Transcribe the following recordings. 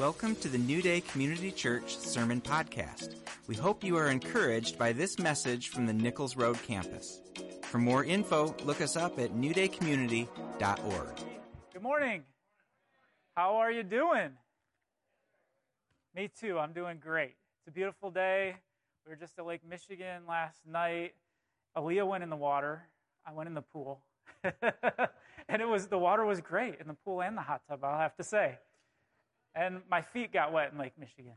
Welcome to the New Day Community Church Sermon Podcast. We hope you are encouraged by this message from the Nichols Road campus. For more info, look us up at newdaycommunity.org. Good morning. How are you doing? Me too. I'm doing great. It's a beautiful day. We were just at Lake Michigan last night. Aaliyah went in the water. I went in the pool. and it was the water was great in the pool and the hot tub, I'll have to say and my feet got wet in Lake Michigan.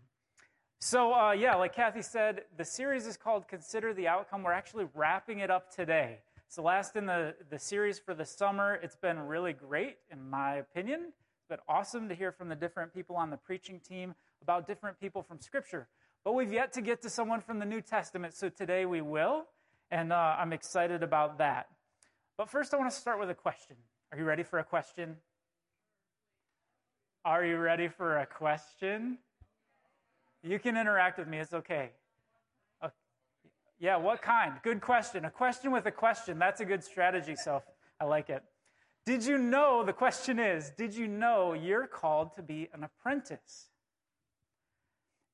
So, uh, yeah, like Kathy said, the series is called Consider the Outcome. We're actually wrapping it up today. It's the last in the, the series for the summer. It's been really great, in my opinion. It's been awesome to hear from the different people on the preaching team about different people from Scripture. But we've yet to get to someone from the New Testament, so today we will, and uh, I'm excited about that. But first, I want to start with a question. Are you ready for a question? Are you ready for a question? You can interact with me, it's okay. Uh, yeah, what kind? Good question. A question with a question. That's a good strategy, so I like it. Did you know, the question is, did you know you're called to be an apprentice?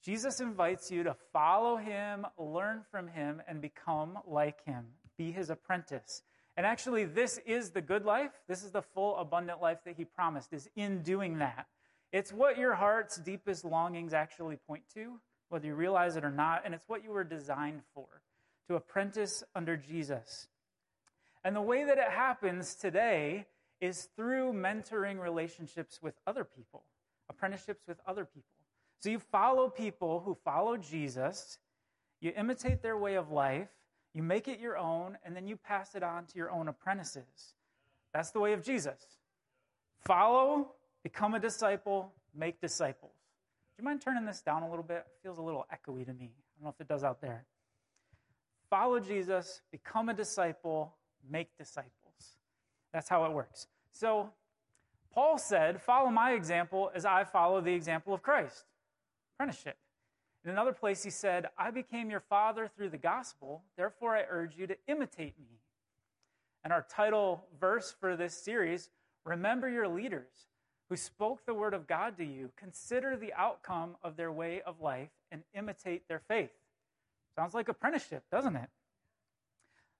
Jesus invites you to follow him, learn from him, and become like him. Be his apprentice. And actually, this is the good life. This is the full, abundant life that he promised, is in doing that. It's what your heart's deepest longings actually point to, whether you realize it or not, and it's what you were designed for to apprentice under Jesus. And the way that it happens today is through mentoring relationships with other people, apprenticeships with other people. So you follow people who follow Jesus, you imitate their way of life, you make it your own, and then you pass it on to your own apprentices. That's the way of Jesus. Follow Become a disciple, make disciples. Do you mind turning this down a little bit? It feels a little echoey to me. I don't know if it does out there. Follow Jesus, become a disciple, make disciples. That's how it works. So, Paul said, Follow my example as I follow the example of Christ. Apprenticeship. In another place, he said, I became your father through the gospel, therefore I urge you to imitate me. And our title verse for this series, Remember Your Leaders who spoke the word of God to you, consider the outcome of their way of life and imitate their faith. Sounds like apprenticeship, doesn't it?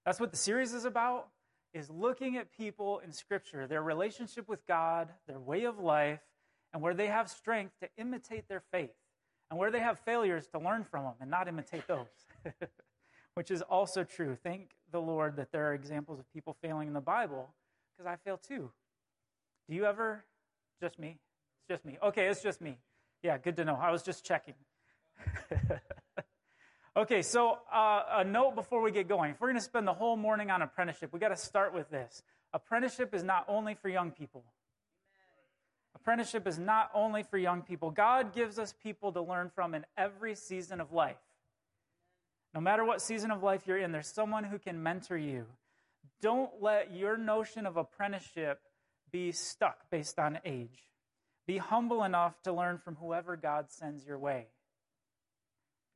That's what the series is about is looking at people in scripture, their relationship with God, their way of life, and where they have strength to imitate their faith, and where they have failures to learn from them and not imitate those. Which is also true. Thank the Lord that there are examples of people failing in the Bible because I fail too. Do you ever just me? It's just me. Okay, it's just me. Yeah, good to know. I was just checking. okay, so uh, a note before we get going. If we're going to spend the whole morning on apprenticeship, we got to start with this. Apprenticeship is not only for young people. Apprenticeship is not only for young people. God gives us people to learn from in every season of life. No matter what season of life you're in, there's someone who can mentor you. Don't let your notion of apprenticeship be stuck based on age. Be humble enough to learn from whoever God sends your way.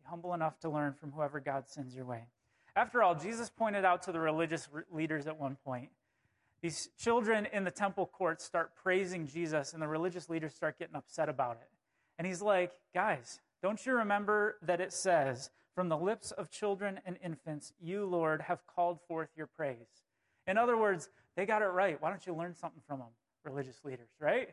Be humble enough to learn from whoever God sends your way. After all, Jesus pointed out to the religious leaders at one point these children in the temple courts start praising Jesus, and the religious leaders start getting upset about it. And he's like, guys, don't you remember that it says, From the lips of children and infants, you, Lord, have called forth your praise? In other words, they got it right. Why don't you learn something from them, religious leaders, right?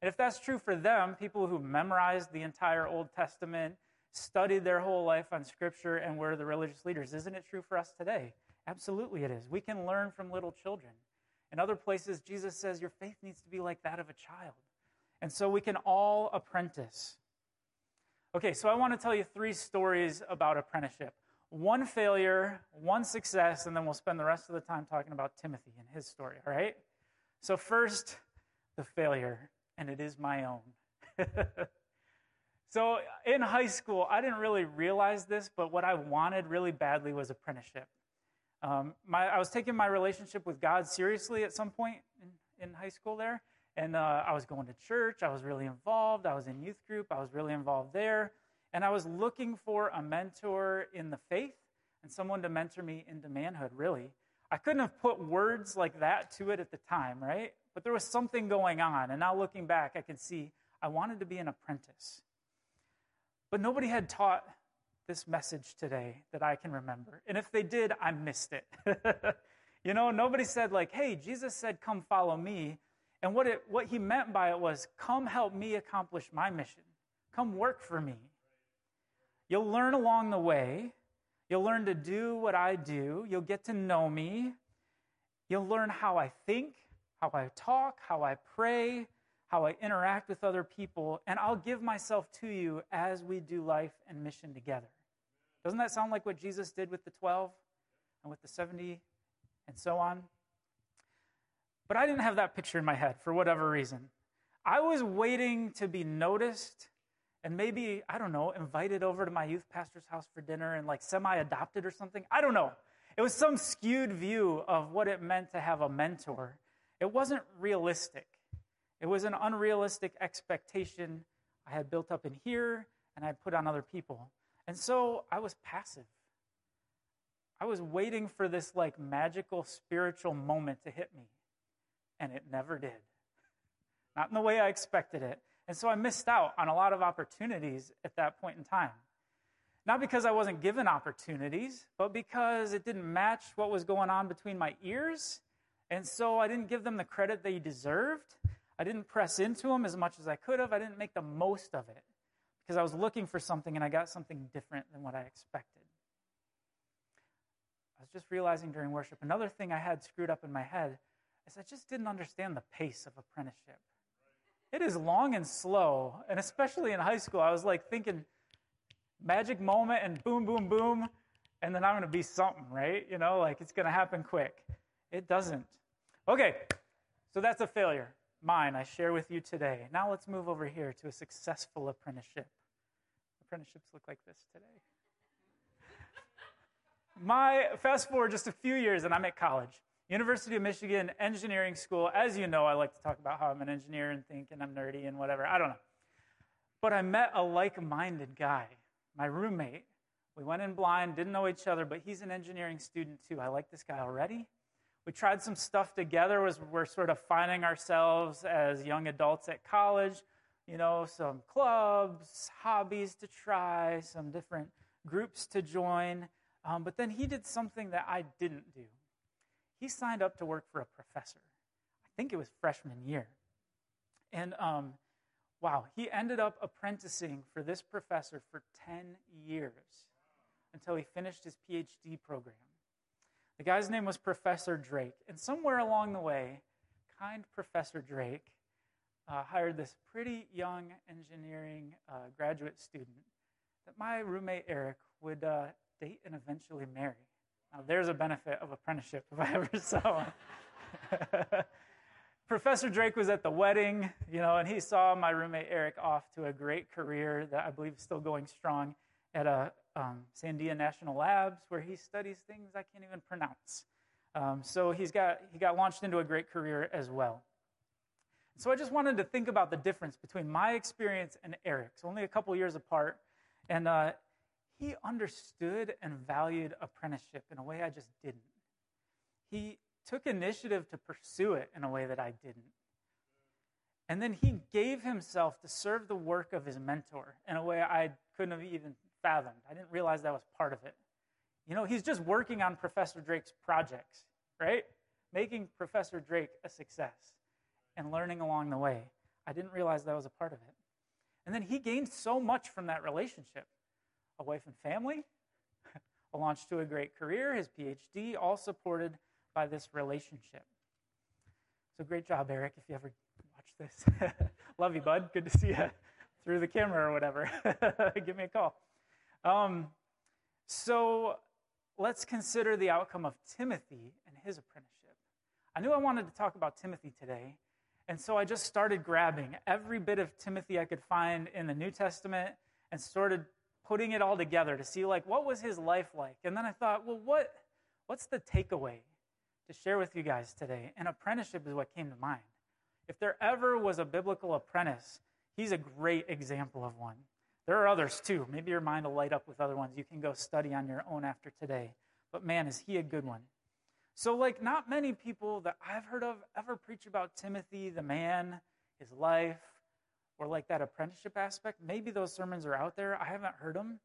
And if that's true for them, people who memorized the entire Old Testament, studied their whole life on Scripture, and were the religious leaders, isn't it true for us today? Absolutely, it is. We can learn from little children. In other places, Jesus says your faith needs to be like that of a child. And so we can all apprentice. Okay, so I want to tell you three stories about apprenticeship one failure, one success, and then we'll spend the rest of the time talking about Timothy and his story, all right? So, first, the failure, and it is my own. so, in high school, I didn't really realize this, but what I wanted really badly was apprenticeship. Um, my, I was taking my relationship with God seriously at some point in, in high school there, and uh, I was going to church. I was really involved. I was in youth group. I was really involved there. And I was looking for a mentor in the faith and someone to mentor me into manhood, really. I couldn't have put words like that to it at the time, right? But there was something going on. And now looking back, I can see I wanted to be an apprentice. But nobody had taught this message today that I can remember. And if they did, I missed it. you know, nobody said, like, hey, Jesus said, come follow me. And what, it, what he meant by it was, come help me accomplish my mission. Come work for me. You'll learn along the way. You'll learn to do what I do. You'll get to know me. You'll learn how I think, how I talk, how I pray, how I interact with other people, and I'll give myself to you as we do life and mission together. Doesn't that sound like what Jesus did with the 12 and with the 70 and so on? But I didn't have that picture in my head for whatever reason. I was waiting to be noticed and maybe, I don't know, invited over to my youth pastor's house for dinner and like semi adopted or something. I don't know. It was some skewed view of what it meant to have a mentor. It wasn't realistic. It was an unrealistic expectation I had built up in here and I put on other people. And so I was passive. I was waiting for this like magical spiritual moment to hit me, and it never did. Not in the way I expected it. And so I missed out on a lot of opportunities at that point in time. Not because I wasn't given opportunities, but because it didn't match what was going on between my ears. And so I didn't give them the credit they deserved. I didn't press into them as much as I could have. I didn't make the most of it because I was looking for something and I got something different than what I expected. I was just realizing during worship another thing I had screwed up in my head is I just didn't understand the pace of apprenticeship. It is long and slow, and especially in high school, I was like thinking magic moment and boom, boom, boom, and then I'm going to be something, right? You know, like it's going to happen quick. It doesn't. Okay, so that's a failure mine I share with you today. Now let's move over here to a successful apprenticeship. Apprenticeships look like this today. My fast forward just a few years and I'm at college. University of Michigan Engineering School. As you know, I like to talk about how I'm an engineer and think and I'm nerdy and whatever. I don't know. But I met a like minded guy, my roommate. We went in blind, didn't know each other, but he's an engineering student too. I like this guy already. We tried some stuff together as we're sort of finding ourselves as young adults at college. You know, some clubs, hobbies to try, some different groups to join. Um, but then he did something that I didn't do. He signed up to work for a professor. I think it was freshman year. And um, wow, he ended up apprenticing for this professor for 10 years until he finished his PhD program. The guy's name was Professor Drake. And somewhere along the way, kind Professor Drake uh, hired this pretty young engineering uh, graduate student that my roommate Eric would uh, date and eventually marry. Now, there's a benefit of apprenticeship if I ever saw one. Professor Drake was at the wedding, you know, and he saw my roommate Eric off to a great career that I believe is still going strong at a um, Sandia National Labs, where he studies things I can't even pronounce. Um, so he's got, he got launched into a great career as well. So I just wanted to think about the difference between my experience and Eric's, only a couple years apart. And uh, he understood and valued apprenticeship in a way I just didn't. He took initiative to pursue it in a way that I didn't. And then he gave himself to serve the work of his mentor in a way I couldn't have even fathomed. I didn't realize that was part of it. You know, he's just working on Professor Drake's projects, right? Making Professor Drake a success and learning along the way. I didn't realize that was a part of it. And then he gained so much from that relationship a wife and family, a launch to a great career, his PhD, all supported by this relationship. So great job, Eric, if you ever watch this. Love you, bud. Good to see you through the camera or whatever. Give me a call. Um, so let's consider the outcome of Timothy and his apprenticeship. I knew I wanted to talk about Timothy today, and so I just started grabbing every bit of Timothy I could find in the New Testament and started putting it all together to see like what was his life like. And then I thought, well, what what's the takeaway to share with you guys today? And apprenticeship is what came to mind. If there ever was a biblical apprentice, he's a great example of one. There are others too. Maybe your mind will light up with other ones. You can go study on your own after today. But man, is he a good one. So, like, not many people that I've heard of ever preach about Timothy, the man, his life, or like that apprenticeship aspect, maybe those sermons are out there. I haven't heard them.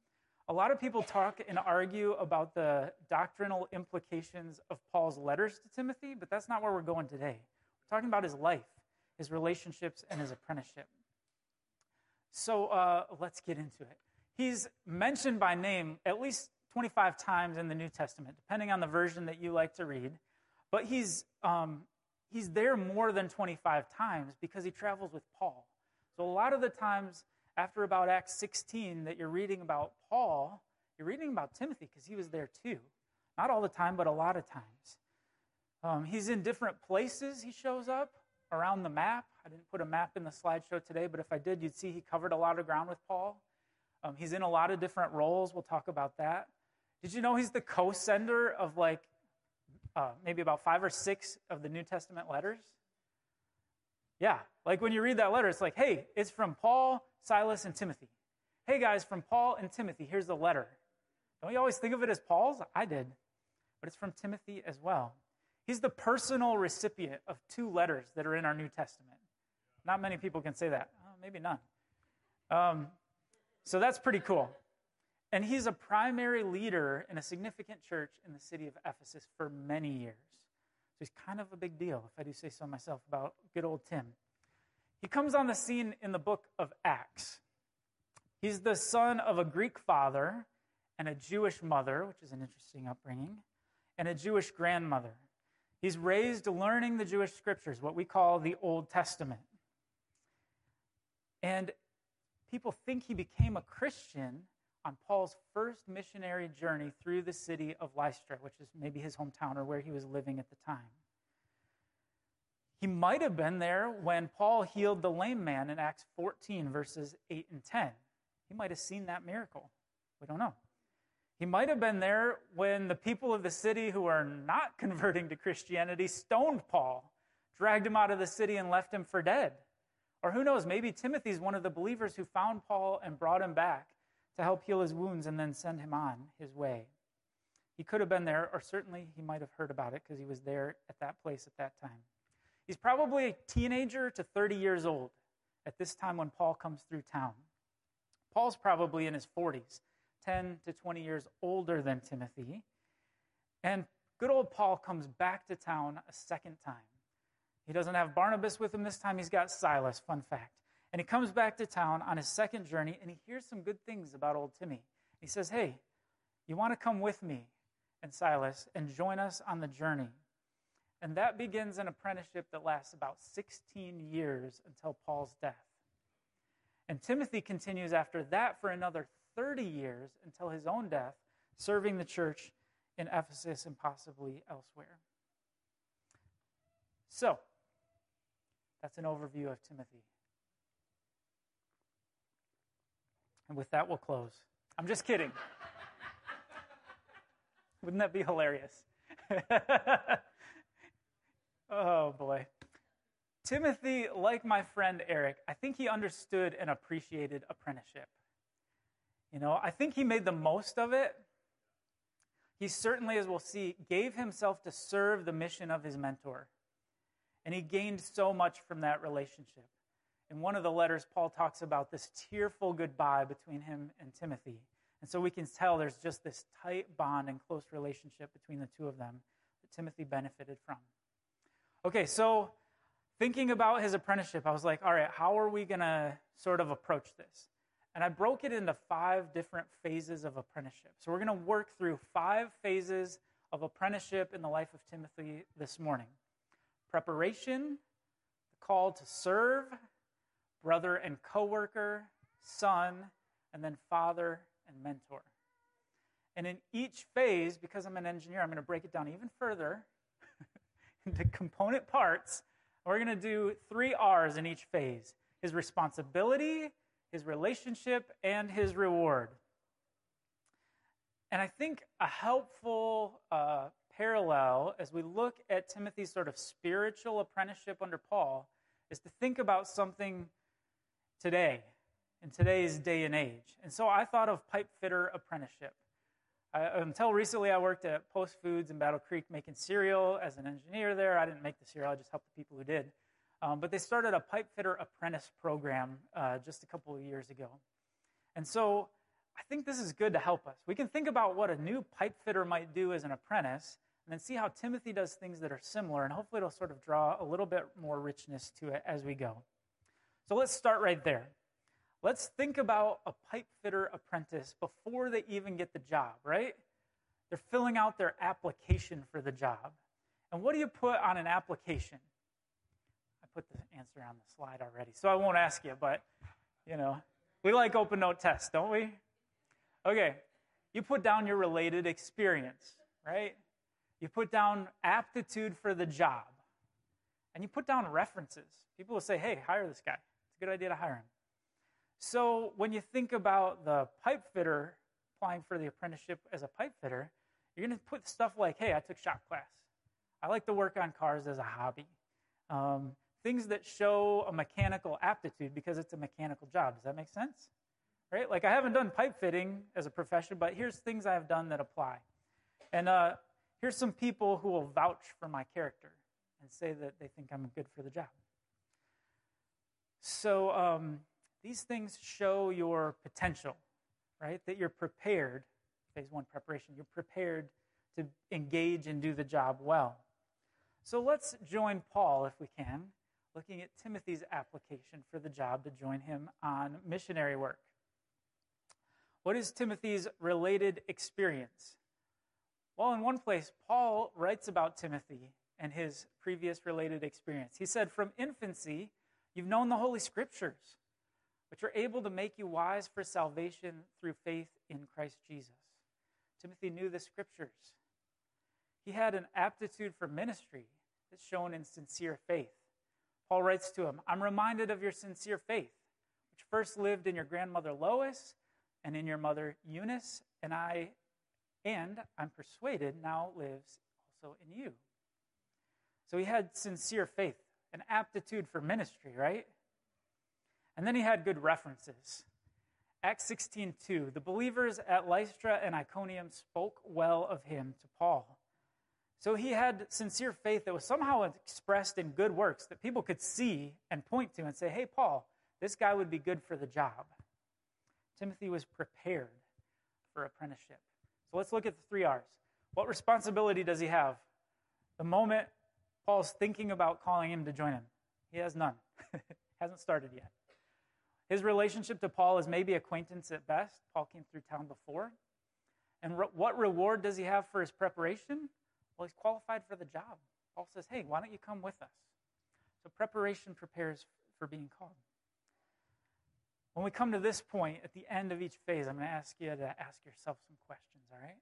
A lot of people talk and argue about the doctrinal implications of Paul's letters to Timothy, but that's not where we're going today. We're talking about his life, his relationships, and his apprenticeship. So uh, let's get into it. He's mentioned by name at least 25 times in the New Testament, depending on the version that you like to read. But he's, um, he's there more than 25 times because he travels with Paul. So a lot of the times after about Acts 16 that you're reading about Paul, you're reading about Timothy because he was there too. Not all the time, but a lot of times. Um, he's in different places, he shows up around the map. I didn't put a map in the slideshow today, but if I did, you'd see he covered a lot of ground with Paul. Um, he's in a lot of different roles. We'll talk about that. Did you know he's the co sender of like uh, maybe about five or six of the New Testament letters? Yeah, like when you read that letter, it's like, hey, it's from Paul, Silas, and Timothy. Hey guys, from Paul and Timothy, here's the letter. Don't you always think of it as Paul's? I did. But it's from Timothy as well. He's the personal recipient of two letters that are in our New Testament. Not many people can say that. Oh, maybe none. Um, so that's pretty cool. And he's a primary leader in a significant church in the city of Ephesus for many years. So he's kind of a big deal, if I do say so myself, about good old Tim. He comes on the scene in the book of Acts. He's the son of a Greek father and a Jewish mother, which is an interesting upbringing, and a Jewish grandmother. He's raised learning the Jewish scriptures, what we call the Old Testament. And people think he became a Christian on Paul's first missionary journey through the city of Lystra, which is maybe his hometown or where he was living at the time. He might have been there when Paul healed the lame man in Acts 14, verses 8 and 10. He might have seen that miracle. We don't know. He might have been there when the people of the city who are not converting to Christianity stoned Paul, dragged him out of the city, and left him for dead. Or who knows, maybe Timothy's one of the believers who found Paul and brought him back to help heal his wounds and then send him on his way. He could have been there, or certainly he might have heard about it because he was there at that place at that time. He's probably a teenager to 30 years old at this time when Paul comes through town. Paul's probably in his 40s, 10 to 20 years older than Timothy. And good old Paul comes back to town a second time. He doesn't have Barnabas with him this time, he's got Silas, fun fact. And he comes back to town on his second journey and he hears some good things about old Timmy. He says, Hey, you want to come with me and Silas and join us on the journey? And that begins an apprenticeship that lasts about 16 years until Paul's death. And Timothy continues after that for another 30 years until his own death, serving the church in Ephesus and possibly elsewhere. So, that's an overview of Timothy. And with that, we'll close. I'm just kidding. Wouldn't that be hilarious? oh, boy. Timothy, like my friend Eric, I think he understood and appreciated apprenticeship. You know, I think he made the most of it. He certainly, as we'll see, gave himself to serve the mission of his mentor. And he gained so much from that relationship. In one of the letters, Paul talks about this tearful goodbye between him and Timothy. And so we can tell there's just this tight bond and close relationship between the two of them that Timothy benefited from. Okay, so thinking about his apprenticeship, I was like, all right, how are we going to sort of approach this? And I broke it into five different phases of apprenticeship. So we're going to work through five phases of apprenticeship in the life of Timothy this morning preparation, the call to serve, brother and coworker, son, and then father and mentor. And in each phase, because I'm an engineer, I'm going to break it down even further into component parts. We're going to do three R's in each phase his responsibility, his relationship, and his reward. And I think a helpful uh, parallel as we look at Timothy's sort of spiritual apprenticeship under Paul is to think about something today, in today's day and age. And so I thought of pipe fitter apprenticeship. until recently, I worked at Post Foods in Battle Creek making cereal as an engineer there. I didn't make the cereal, I just helped the people who did. Um, but they started a pipe fitter apprentice program uh, just a couple of years ago. And so I think this is good to help us. We can think about what a new pipe fitter might do as an apprentice, and then see how Timothy does things that are similar, and hopefully it'll sort of draw a little bit more richness to it as we go. So let's start right there. Let's think about a pipe fitter apprentice before they even get the job, right? They're filling out their application for the job. And what do you put on an application? I put the answer on the slide already, so I won't ask you, but you know, we like open note tests, don't we? Okay, you put down your related experience, right? You put down aptitude for the job. And you put down references. People will say, hey, hire this guy. It's a good idea to hire him. So when you think about the pipe fitter applying for the apprenticeship as a pipe fitter, you're going to put stuff like, hey, I took shop class. I like to work on cars as a hobby. Um, things that show a mechanical aptitude because it's a mechanical job. Does that make sense? Right? Like I haven't done pipe fitting as a profession, but here's things I have done that apply. And uh, here's some people who will vouch for my character and say that they think I'm good for the job. So um, these things show your potential, right? That you're prepared, phase one preparation, you're prepared to engage and do the job well. So let's join Paul, if we can, looking at Timothy's application for the job to join him on missionary work. What is Timothy's related experience? Well, in one place, Paul writes about Timothy and his previous related experience. He said, From infancy, you've known the Holy Scriptures, which are able to make you wise for salvation through faith in Christ Jesus. Timothy knew the Scriptures. He had an aptitude for ministry that's shown in sincere faith. Paul writes to him, I'm reminded of your sincere faith, which first lived in your grandmother Lois and in your mother Eunice, and I and I'm persuaded now lives also in you. So he had sincere faith, an aptitude for ministry, right? And then he had good references. Acts 16:2 The believers at Lystra and Iconium spoke well of him to Paul. So he had sincere faith that was somehow expressed in good works that people could see and point to and say, "Hey Paul, this guy would be good for the job." Timothy was prepared for apprenticeship. So let's look at the three R's. What responsibility does he have? The moment Paul's thinking about calling him to join him, he has none. Hasn't started yet. His relationship to Paul is maybe acquaintance at best. Paul came through town before. And re- what reward does he have for his preparation? Well, he's qualified for the job. Paul says, hey, why don't you come with us? So preparation prepares for being called. When we come to this point at the end of each phase, I'm going to ask you to ask yourself some questions, all right?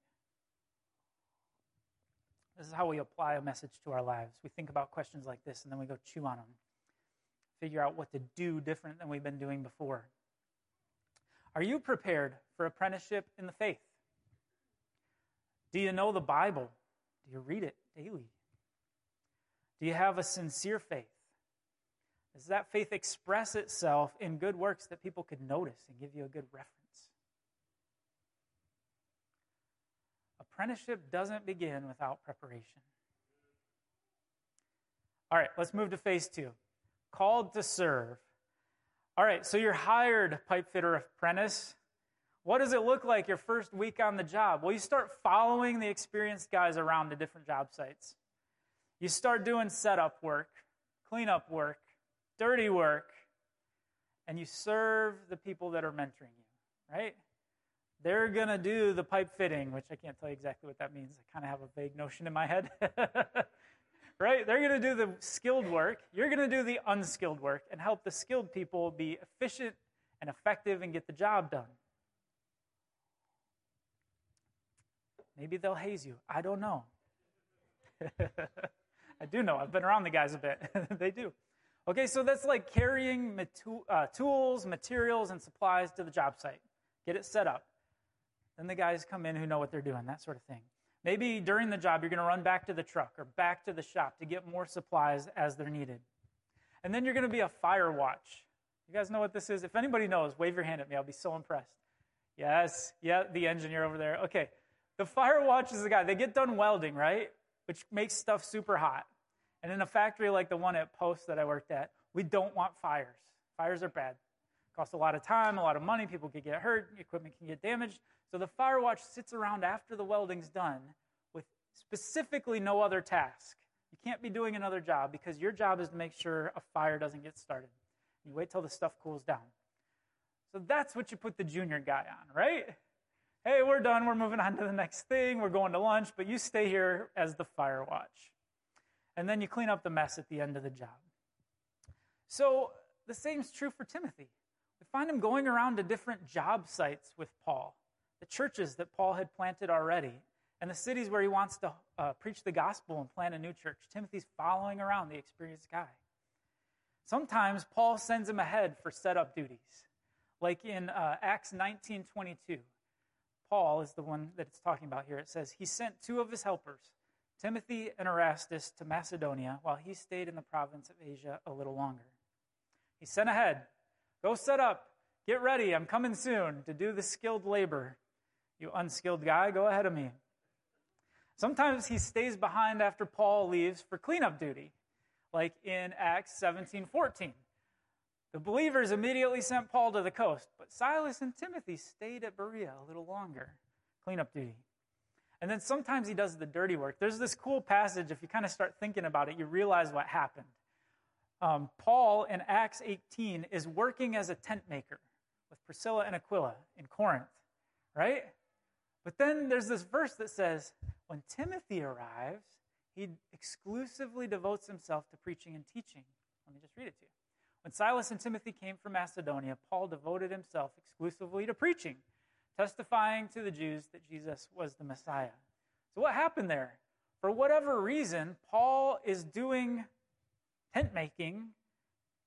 This is how we apply a message to our lives. We think about questions like this and then we go chew on them, figure out what to do different than we've been doing before. Are you prepared for apprenticeship in the faith? Do you know the Bible? Do you read it daily? Do you have a sincere faith? Does that faith express itself in good works that people could notice and give you a good reference? Apprenticeship doesn't begin without preparation. All right, let's move to phase two called to serve. All right, so you're hired pipe fitter apprentice. What does it look like your first week on the job? Well, you start following the experienced guys around to different job sites. You start doing setup work, cleanup work, dirty work, and you serve the people that are mentoring you, right? They're going to do the pipe fitting, which I can't tell you exactly what that means. I kind of have a vague notion in my head. right? They're going to do the skilled work. You're going to do the unskilled work and help the skilled people be efficient and effective and get the job done. Maybe they'll haze you. I don't know. I do know. I've been around the guys a bit. they do. Okay, so that's like carrying uh, tools, materials, and supplies to the job site. Get it set up. Then the guys come in who know what they're doing, that sort of thing. Maybe during the job, you're going to run back to the truck or back to the shop to get more supplies as they're needed. And then you're going to be a fire watch. You guys know what this is? If anybody knows, wave your hand at me. I'll be so impressed. Yes, yeah, the engineer over there. Okay. The fire watch is the guy. They get done welding, right? Which makes stuff super hot. And in a factory like the one at Post that I worked at, we don't want fires. Fires are bad. Cost a lot of time, a lot of money, people could get hurt, equipment can get damaged. So the fire watch sits around after the welding's done with specifically no other task. You can't be doing another job because your job is to make sure a fire doesn't get started. You wait till the stuff cools down. So that's what you put the junior guy on, right? Hey, we're done. We're moving on to the next thing. We're going to lunch, but you stay here as the fire watch. And then you clean up the mess at the end of the job. So the same is true for Timothy. We find him going around to different job sites with Paul, the churches that Paul had planted already, and the cities where he wants to uh, preach the gospel and plant a new church. Timothy's following around the experienced guy. Sometimes Paul sends him ahead for setup duties, like in uh, Acts 19:22. Paul is the one that it's talking about here. It says he sent two of his helpers, Timothy and Erastus, to Macedonia while he stayed in the province of Asia a little longer. He sent ahead, go set up, get ready, I'm coming soon to do the skilled labor. You unskilled guy, go ahead of me. Sometimes he stays behind after Paul leaves for cleanup duty, like in Acts 17 14. The believers immediately sent Paul to the coast, but Silas and Timothy stayed at Berea a little longer, cleanup duty. And then sometimes he does the dirty work. There's this cool passage, if you kind of start thinking about it, you realize what happened. Um, Paul in Acts 18 is working as a tent maker with Priscilla and Aquila in Corinth, right? But then there's this verse that says, when Timothy arrives, he exclusively devotes himself to preaching and teaching. Let me just read it to you. When Silas and Timothy came from Macedonia, Paul devoted himself exclusively to preaching, testifying to the Jews that Jesus was the Messiah. So, what happened there? For whatever reason, Paul is doing tent making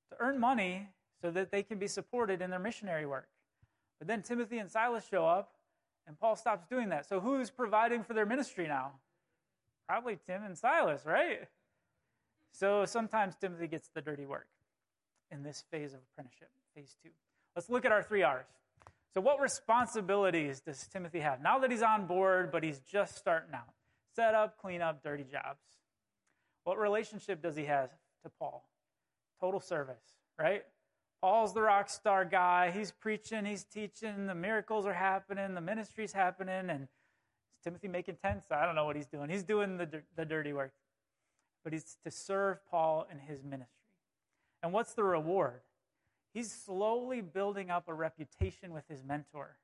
to earn money so that they can be supported in their missionary work. But then Timothy and Silas show up, and Paul stops doing that. So who's providing for their ministry now? Probably Tim and Silas, right? So sometimes Timothy gets the dirty work in this phase of apprenticeship, phase two. Let's look at our three R's. So, what responsibilities does Timothy have now that he's on board, but he's just starting out? Set up, clean up, dirty jobs. What relationship does he have to Paul? Total service, right? Paul's the rock star guy. He's preaching, he's teaching, the miracles are happening, the ministry's happening, and is Timothy making tents? I don't know what he's doing. He's doing the, the dirty work. But he's to serve Paul in his ministry. And what's the reward? He's slowly building up a reputation with his mentor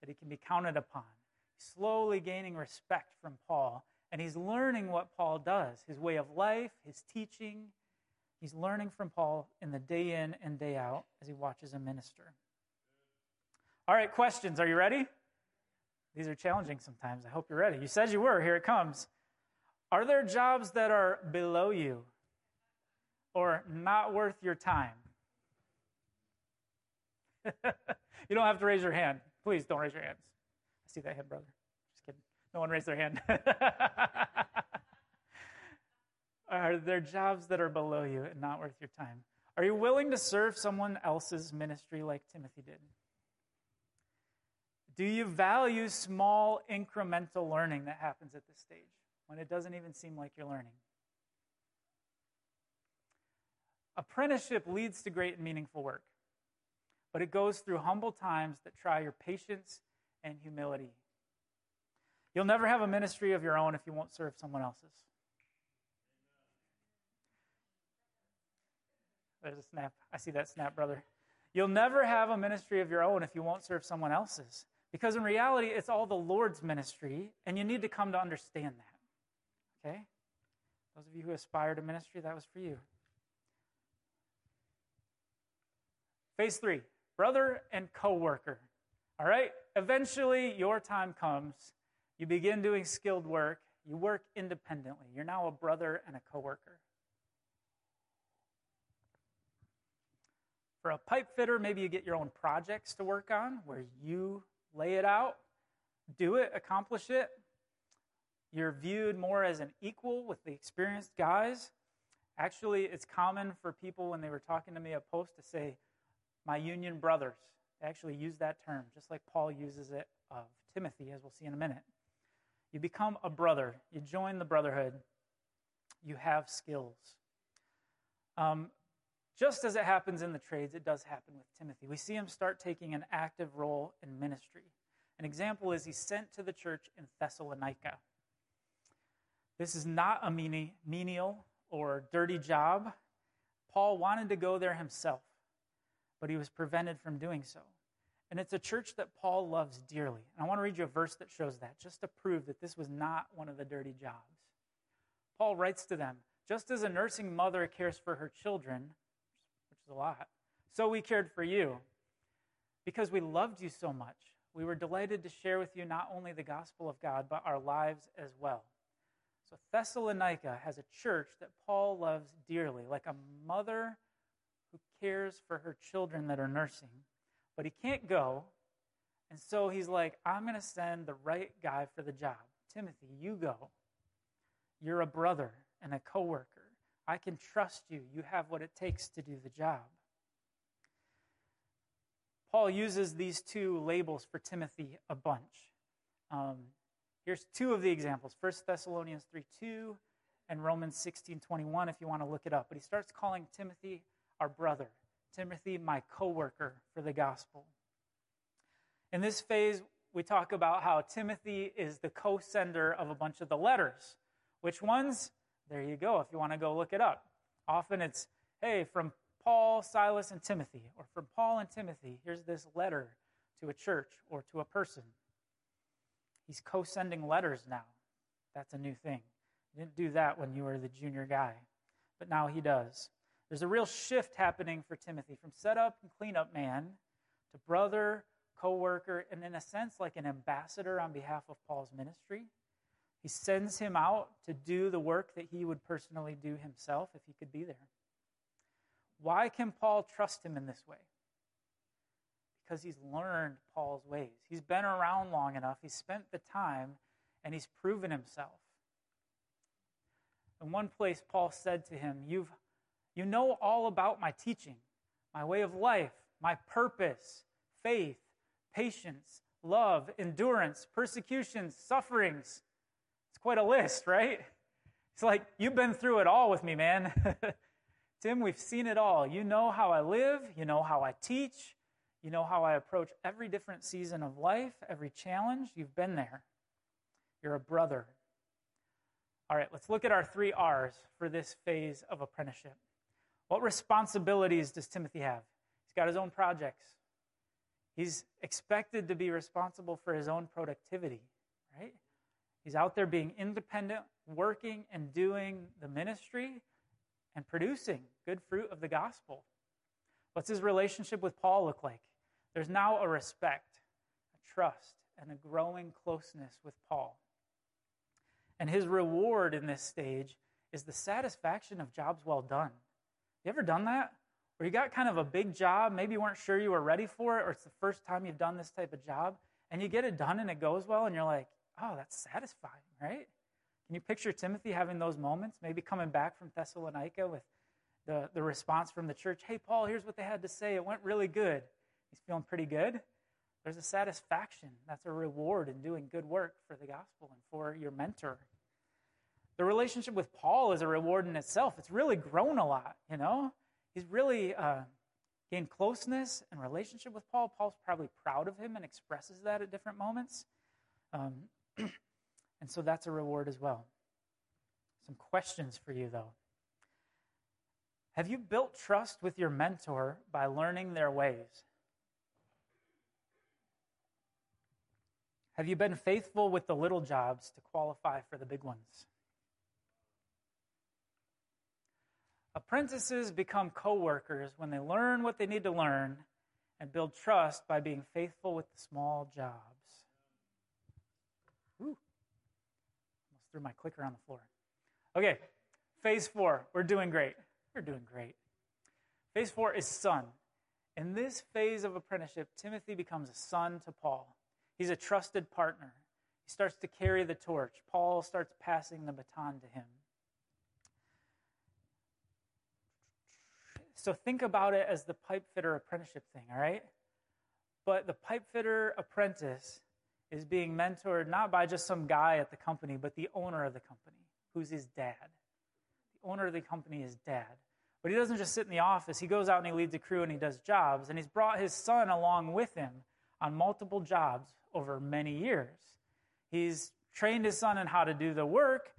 that he can be counted upon. slowly gaining respect from Paul, and he's learning what Paul does his way of life, his teaching, He's learning from Paul in the day in and day out as he watches him minister. All right, questions. Are you ready? These are challenging sometimes. I hope you're ready. You said you were. Here it comes. Are there jobs that are below you or not worth your time? you don't have to raise your hand. Please don't raise your hands. I see that hand, brother. Just kidding. No one raised their hand. Are there jobs that are below you and not worth your time? Are you willing to serve someone else's ministry like Timothy did? Do you value small incremental learning that happens at this stage when it doesn't even seem like you're learning? Apprenticeship leads to great and meaningful work, but it goes through humble times that try your patience and humility. You'll never have a ministry of your own if you won't serve someone else's. There's a snap. I see that snap, brother. You'll never have a ministry of your own if you won't serve someone else's. Because in reality, it's all the Lord's ministry, and you need to come to understand that. Okay? Those of you who aspire to ministry, that was for you. Phase three brother and co worker. All right? Eventually, your time comes. You begin doing skilled work. You work independently. You're now a brother and a co worker. For a pipe fitter, maybe you get your own projects to work on where you lay it out, do it, accomplish it. You're viewed more as an equal with the experienced guys. Actually, it's common for people when they were talking to me at Post to say, my union brothers. They actually use that term, just like Paul uses it of Timothy, as we'll see in a minute. You become a brother, you join the brotherhood. You have skills. Um, just as it happens in the trades, it does happen with Timothy. We see him start taking an active role in ministry. An example is he's sent to the church in Thessalonica. This is not a menial or dirty job. Paul wanted to go there himself, but he was prevented from doing so. And it's a church that Paul loves dearly. And I want to read you a verse that shows that, just to prove that this was not one of the dirty jobs. Paul writes to them Just as a nursing mother cares for her children, which is a lot, so we cared for you. Because we loved you so much, we were delighted to share with you not only the gospel of God, but our lives as well. So Thessalonica has a church that Paul loves dearly, like a mother who cares for her children that are nursing but he can't go. And so he's like, I'm going to send the right guy for the job. Timothy, you go. You're a brother and a coworker. I can trust you. You have what it takes to do the job. Paul uses these two labels for Timothy a bunch. Um, here's two of the examples 1 Thessalonians 3 2 and Romans 16 21, if you want to look it up. But he starts calling Timothy our brother. Timothy, my co worker for the gospel. In this phase, we talk about how Timothy is the co sender of a bunch of the letters. Which ones? There you go, if you want to go look it up. Often it's, hey, from Paul, Silas, and Timothy, or from Paul and Timothy, here's this letter to a church or to a person. He's co sending letters now. That's a new thing. He didn't do that when you were the junior guy, but now he does. There's a real shift happening for Timothy from setup and cleanup man to brother, co worker, and in a sense, like an ambassador on behalf of Paul's ministry. He sends him out to do the work that he would personally do himself if he could be there. Why can Paul trust him in this way? Because he's learned Paul's ways. He's been around long enough, he's spent the time, and he's proven himself. In one place, Paul said to him, You've you know all about my teaching, my way of life, my purpose, faith, patience, love, endurance, persecutions, sufferings. It's quite a list, right? It's like, you've been through it all with me, man. Tim, we've seen it all. You know how I live, you know how I teach, you know how I approach every different season of life, every challenge. You've been there. You're a brother. All right, let's look at our three R's for this phase of apprenticeship. What responsibilities does Timothy have? He's got his own projects. He's expected to be responsible for his own productivity, right? He's out there being independent, working and doing the ministry and producing good fruit of the gospel. What's his relationship with Paul look like? There's now a respect, a trust, and a growing closeness with Paul. And his reward in this stage is the satisfaction of jobs well done. You ever done that? Where you got kind of a big job, maybe you weren't sure you were ready for it, or it's the first time you've done this type of job, and you get it done and it goes well, and you're like, oh, that's satisfying, right? Can you picture Timothy having those moments? Maybe coming back from Thessalonica with the, the response from the church hey, Paul, here's what they had to say. It went really good. He's feeling pretty good. There's a satisfaction. That's a reward in doing good work for the gospel and for your mentor. The relationship with Paul is a reward in itself. It's really grown a lot, you know? He's really uh, gained closeness and relationship with Paul. Paul's probably proud of him and expresses that at different moments. Um, and so that's a reward as well. Some questions for you, though. Have you built trust with your mentor by learning their ways? Have you been faithful with the little jobs to qualify for the big ones? Apprentices become co workers when they learn what they need to learn and build trust by being faithful with the small jobs. Ooh, almost threw my clicker on the floor. Okay, phase four. We're doing great. We're doing great. Phase four is son. In this phase of apprenticeship, Timothy becomes a son to Paul. He's a trusted partner. He starts to carry the torch. Paul starts passing the baton to him. So think about it as the pipe fitter apprenticeship thing, all right? But the pipe fitter apprentice is being mentored not by just some guy at the company, but the owner of the company, who's his dad. The owner of the company is dad. But he doesn't just sit in the office. He goes out and he leads a crew and he does jobs. And he's brought his son along with him on multiple jobs over many years. He's trained his son in how to do the work.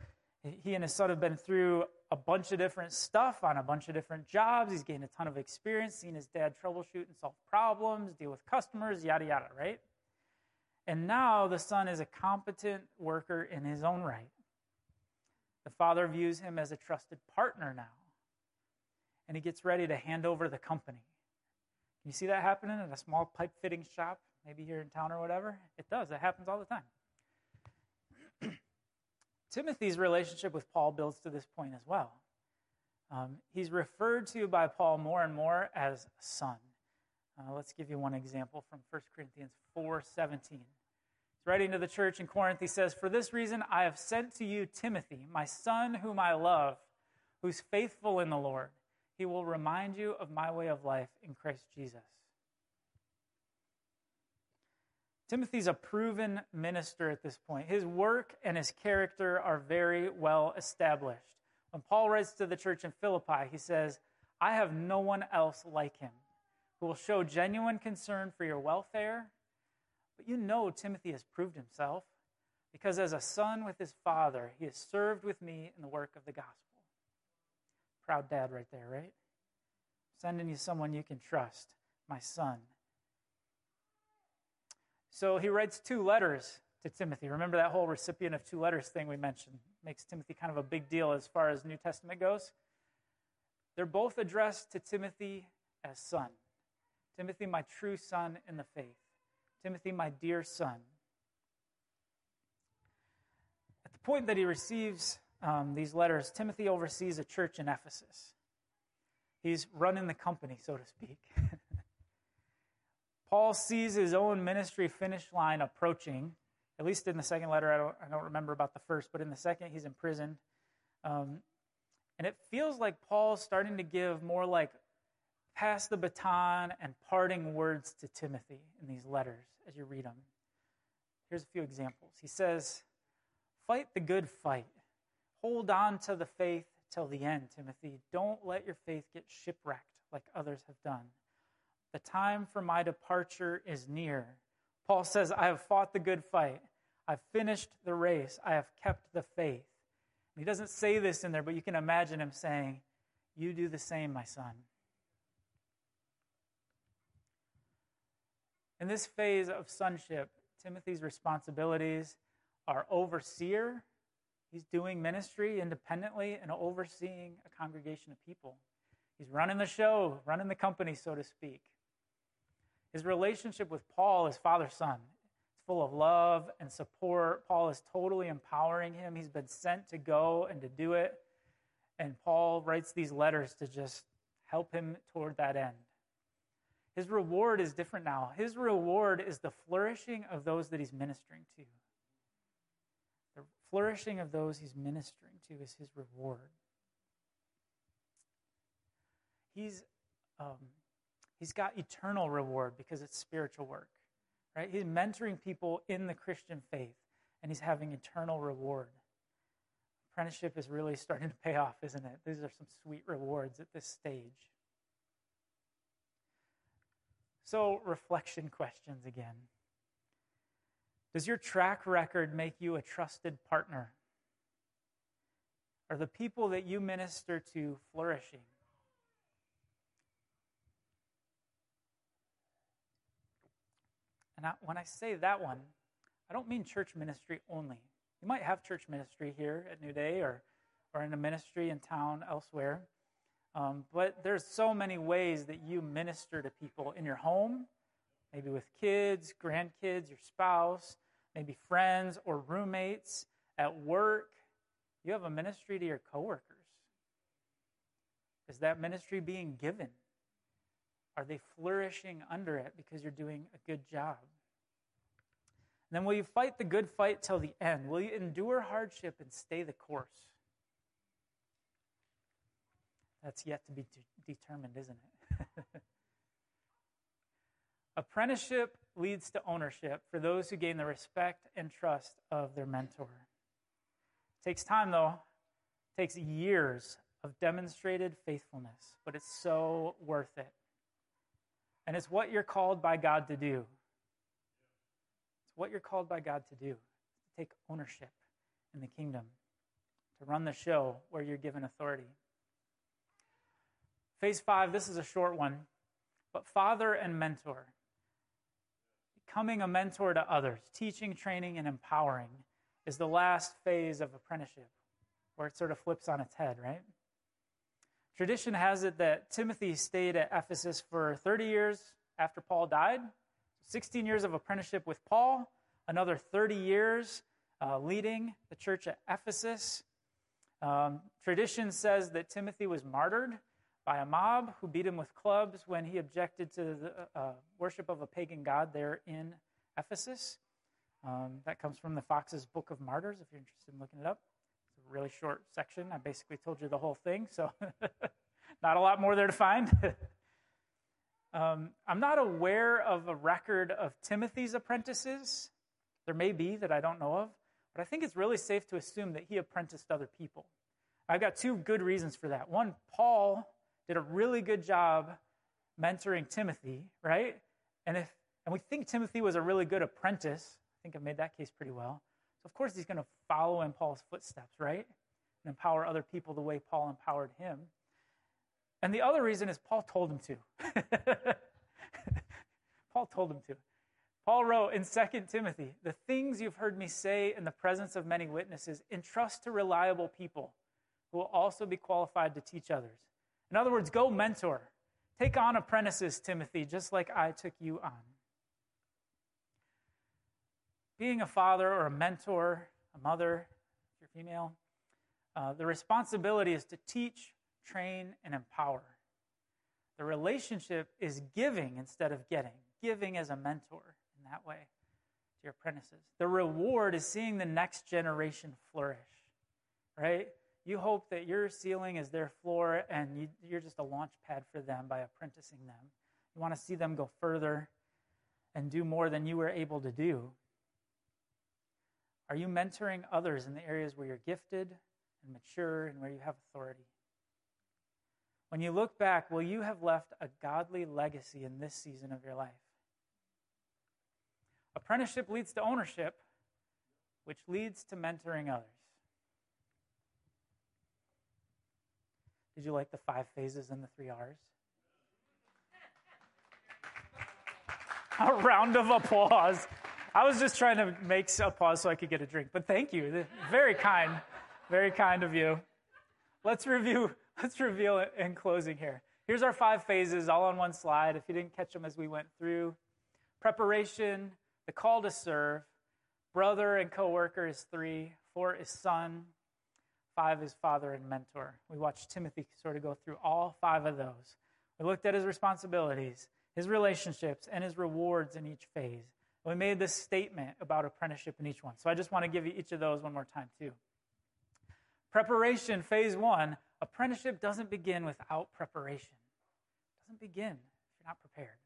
He and his son have been through a bunch of different stuff on a bunch of different jobs. He's gained a ton of experience, seen his dad troubleshoot and solve problems, deal with customers, yada, yada, right? And now the son is a competent worker in his own right. The father views him as a trusted partner now. And he gets ready to hand over the company. You see that happening in a small pipe fitting shop, maybe here in town or whatever? It does. It happens all the time. Timothy's relationship with Paul builds to this point as well. Um, he's referred to by Paul more and more as son. Uh, let's give you one example from 1 Corinthians 4:17. He's writing to the church in Corinth. He says, "For this reason I have sent to you Timothy, my son whom I love, who's faithful in the Lord. He will remind you of my way of life in Christ Jesus." Timothy's a proven minister at this point. His work and his character are very well established. When Paul writes to the church in Philippi, he says, I have no one else like him who will show genuine concern for your welfare. But you know Timothy has proved himself because as a son with his father, he has served with me in the work of the gospel. Proud dad right there, right? Sending you someone you can trust, my son. So he writes two letters to Timothy. Remember that whole recipient of two letters thing we mentioned? Makes Timothy kind of a big deal as far as New Testament goes. They're both addressed to Timothy as son. Timothy, my true son in the faith. Timothy, my dear son. At the point that he receives um, these letters, Timothy oversees a church in Ephesus. He's running the company, so to speak. Paul sees his own ministry finish line approaching. At least in the second letter, I don't, I don't remember about the first, but in the second, he's imprisoned. Um, and it feels like Paul's starting to give more like pass the baton and parting words to Timothy in these letters as you read them. Here's a few examples. He says, Fight the good fight. Hold on to the faith till the end, Timothy. Don't let your faith get shipwrecked like others have done. The time for my departure is near. Paul says, I have fought the good fight. I've finished the race. I have kept the faith. And he doesn't say this in there, but you can imagine him saying, You do the same, my son. In this phase of sonship, Timothy's responsibilities are overseer. He's doing ministry independently and overseeing a congregation of people. He's running the show, running the company, so to speak. His relationship with Paul is father son. It's full of love and support. Paul is totally empowering him. He's been sent to go and to do it. And Paul writes these letters to just help him toward that end. His reward is different now. His reward is the flourishing of those that he's ministering to. The flourishing of those he's ministering to is his reward. He's um, He's got eternal reward because it's spiritual work, right? He's mentoring people in the Christian faith, and he's having eternal reward. Apprenticeship is really starting to pay off, isn't it? These are some sweet rewards at this stage. So, reflection questions again. Does your track record make you a trusted partner? Are the people that you minister to flourishing? And I, when I say that one, I don't mean church ministry only. You might have church ministry here at New Day or, or in a ministry in town elsewhere. Um, but there's so many ways that you minister to people in your home, maybe with kids, grandkids, your spouse, maybe friends or roommates, at work. You have a ministry to your coworkers. Is that ministry being given? Are they flourishing under it because you're doing a good job? Then will you fight the good fight till the end? Will you endure hardship and stay the course? That's yet to be de- determined, isn't it? Apprenticeship leads to ownership for those who gain the respect and trust of their mentor. It takes time, though. It takes years of demonstrated faithfulness, but it's so worth it. And it's what you're called by God to do. What you're called by God to do to take ownership in the kingdom, to run the show where you're given authority. Phase five, this is a short one, but father and mentor. Becoming a mentor to others, teaching, training, and empowering is the last phase of apprenticeship, where it sort of flips on its head, right? Tradition has it that Timothy stayed at Ephesus for 30 years after Paul died, 16 years of apprenticeship with Paul, another 30 years uh, leading the church at Ephesus. Um, tradition says that Timothy was martyred by a mob who beat him with clubs when he objected to the uh, worship of a pagan god there in Ephesus. Um, that comes from the Foxe's Book of Martyrs, if you're interested in looking it up. It's a really short section. I basically told you the whole thing, so not a lot more there to find. um, I'm not aware of a record of Timothy's apprentices. There may be that I don't know of, but I think it's really safe to assume that he apprenticed other people. I've got two good reasons for that. One, Paul did a really good job mentoring Timothy, right? And if and we think Timothy was a really good apprentice, I think I've made that case pretty well. So, of course, he's going to follow in Paul's footsteps, right? And empower other people the way Paul empowered him. And the other reason is Paul told him to. Paul told him to. Paul wrote in 2 Timothy, The things you've heard me say in the presence of many witnesses, entrust to reliable people who will also be qualified to teach others. In other words, go mentor. Take on apprentices, Timothy, just like I took you on being a father or a mentor, a mother, if you're female, uh, the responsibility is to teach, train, and empower. The relationship is giving instead of getting, giving as a mentor in that way to your apprentices. The reward is seeing the next generation flourish, right? You hope that your ceiling is their floor and you, you're just a launch pad for them by apprenticing them. You want to see them go further and do more than you were able to do. Are you mentoring others in the areas where you're gifted and mature and where you have authority? When you look back, will you have left a godly legacy in this season of your life? Apprenticeship leads to ownership, which leads to mentoring others. Did you like the five phases and the three R's? A round of applause. I was just trying to make a pause so I could get a drink, but thank you. Very kind. Very kind of you. Let's review, let's reveal it in closing here. Here's our five phases all on one slide if you didn't catch them as we went through. Preparation, the call to serve, brother and coworker is three, four is son, five is father and mentor. We watched Timothy sort of go through all five of those. We looked at his responsibilities, his relationships, and his rewards in each phase. We made this statement about apprenticeship in each one. So I just want to give you each of those one more time, too. Preparation, phase one, apprenticeship doesn't begin without preparation. It doesn't begin if you're not prepared.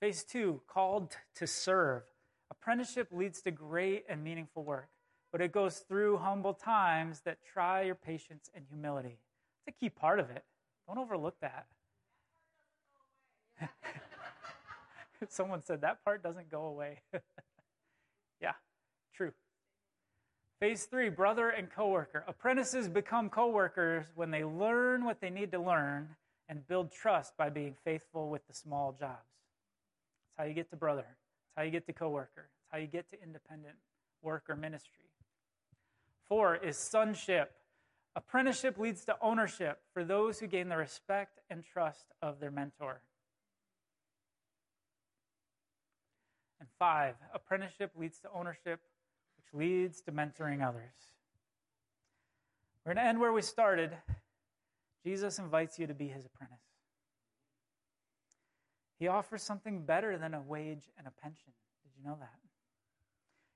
Phase two, called to serve. Apprenticeship leads to great and meaningful work, but it goes through humble times that try your patience and humility. It's a key part of it. Don't overlook that. Someone said that part doesn't go away. yeah, true. Phase three brother and coworker. Apprentices become coworkers when they learn what they need to learn and build trust by being faithful with the small jobs. That's how you get to brother. That's how you get to coworker. That's how you get to independent work or ministry. Four is sonship. Apprenticeship leads to ownership for those who gain the respect and trust of their mentor. And five, apprenticeship leads to ownership, which leads to mentoring others. We're going to end where we started. Jesus invites you to be his apprentice. He offers something better than a wage and a pension. Did you know that?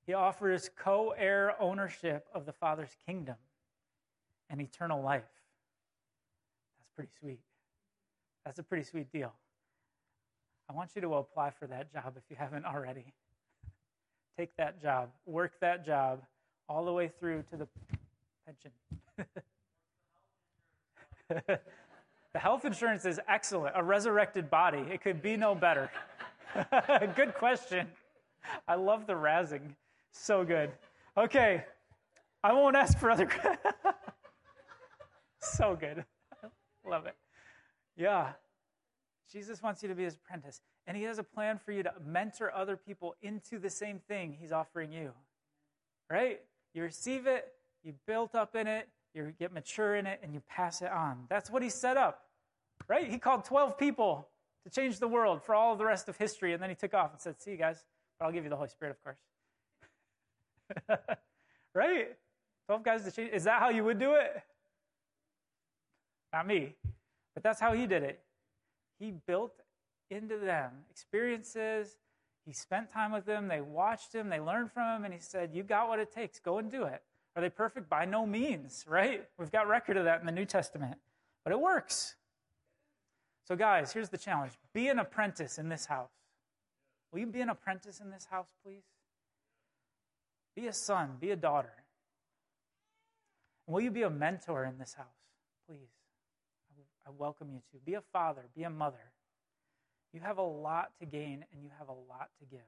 He offers co heir ownership of the Father's kingdom and eternal life. That's pretty sweet. That's a pretty sweet deal. I want you to apply for that job if you haven't already. Take that job, work that job all the way through to the pension. the health insurance is excellent. A resurrected body. It could be no better. good question. I love the razzing. So good. Okay. I won't ask for other. so good. love it. Yeah. Jesus wants you to be his apprentice. And he has a plan for you to mentor other people into the same thing he's offering you. Right? You receive it, you build up in it, you get mature in it, and you pass it on. That's what he set up. Right? He called 12 people to change the world for all the rest of history, and then he took off and said, See you guys, but I'll give you the Holy Spirit, of course. right? 12 guys to change. Is that how you would do it? Not me. But that's how he did it. He built into them experiences. He spent time with them. They watched him. They learned from him. And he said, You got what it takes. Go and do it. Are they perfect? By no means, right? We've got record of that in the New Testament. But it works. So, guys, here's the challenge be an apprentice in this house. Will you be an apprentice in this house, please? Be a son, be a daughter. Will you be a mentor in this house, please? I welcome you to. Be a father, be a mother. You have a lot to gain and you have a lot to give.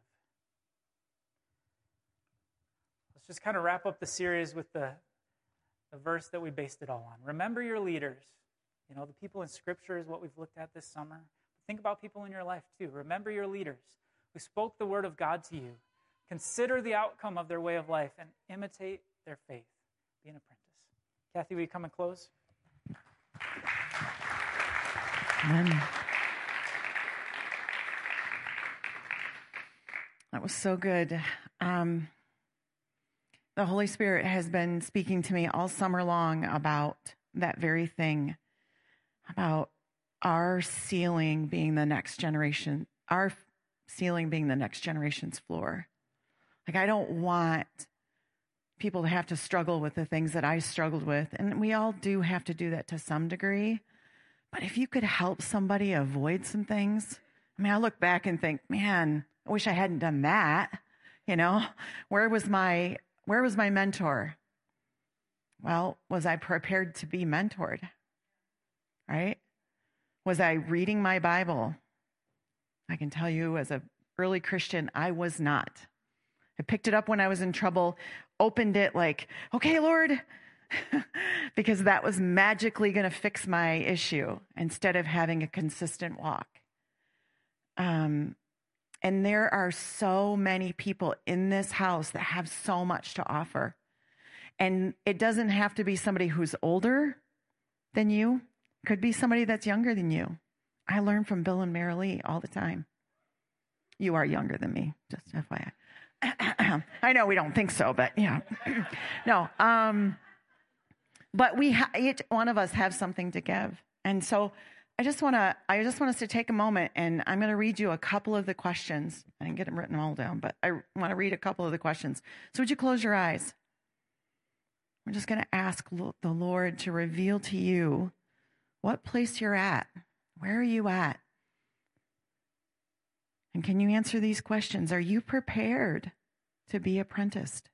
Let's just kind of wrap up the series with the, the verse that we based it all on. Remember your leaders. You know, the people in Scripture is what we've looked at this summer. Think about people in your life too. Remember your leaders who spoke the word of God to you. Consider the outcome of their way of life and imitate their faith. Be an apprentice. Kathy, will you come and close? Amen. That was so good. Um, the Holy Spirit has been speaking to me all summer long about that very thing about our ceiling being the next generation, our ceiling being the next generation's floor. Like, I don't want people to have to struggle with the things that I struggled with. And we all do have to do that to some degree. But if you could help somebody avoid some things, I mean, I look back and think, man, I wish I hadn't done that. You know, where was my where was my mentor? Well, was I prepared to be mentored? Right? Was I reading my Bible? I can tell you as a early Christian, I was not. I picked it up when I was in trouble, opened it like, okay, Lord, because that was magically going to fix my issue instead of having a consistent walk. Um, and there are so many people in this house that have so much to offer. And it doesn't have to be somebody who's older than you, it could be somebody that's younger than you. I learn from Bill and Mary Lee all the time. You are younger than me, just FYI. I know we don't think so, but yeah. no. Um, but we, ha- each one of us have something to give. And so I just want to, I just want us to take a moment and I'm going to read you a couple of the questions. I didn't get them written all down, but I want to read a couple of the questions. So would you close your eyes? We're just going to ask the Lord to reveal to you what place you're at. Where are you at? And can you answer these questions? Are you prepared to be apprenticed?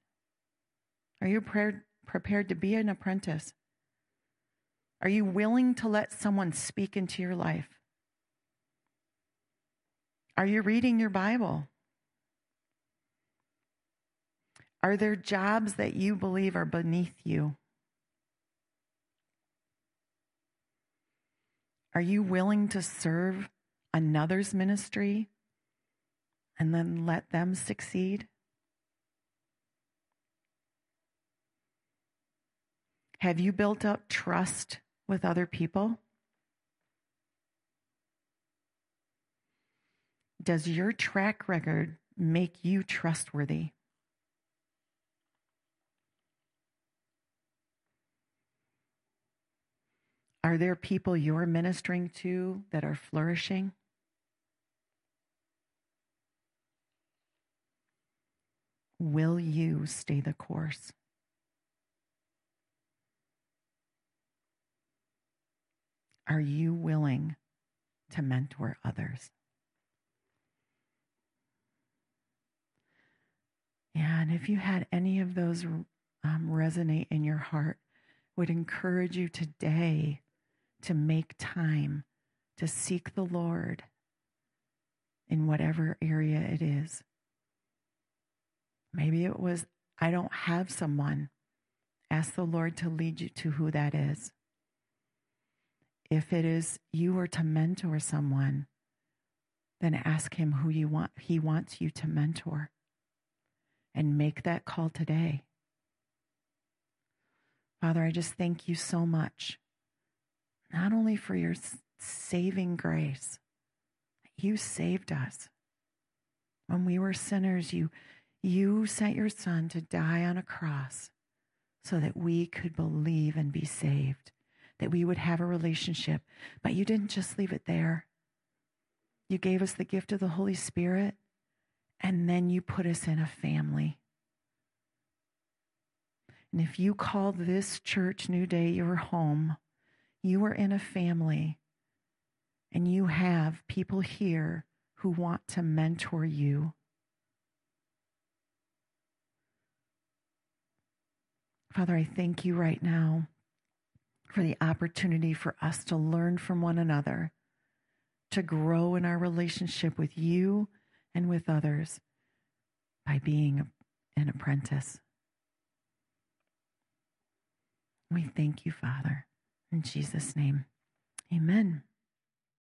Are you prepared, prepared to be an apprentice? Are you willing to let someone speak into your life? Are you reading your Bible? Are there jobs that you believe are beneath you? Are you willing to serve another's ministry and then let them succeed? Have you built up trust with other people? Does your track record make you trustworthy? Are there people you're ministering to that are flourishing? Will you stay the course? Are you willing to mentor others? And if you had any of those um, resonate in your heart, would encourage you today to make time to seek the Lord in whatever area it is. Maybe it was, I don't have someone. Ask the Lord to lead you to who that is. If it is you are to mentor someone, then ask him who you want he wants you to mentor and make that call today. Father, I just thank you so much, not only for your saving grace, you saved us. When we were sinners, you, you sent your son to die on a cross so that we could believe and be saved, that we would have a relationship. But you didn't just leave it there. You gave us the gift of the Holy Spirit, and then you put us in a family. And if you call this church New Day your home, you are in a family and you have people here who want to mentor you. Father, I thank you right now for the opportunity for us to learn from one another, to grow in our relationship with you and with others by being an apprentice. We thank you, Father. In Jesus' name, amen.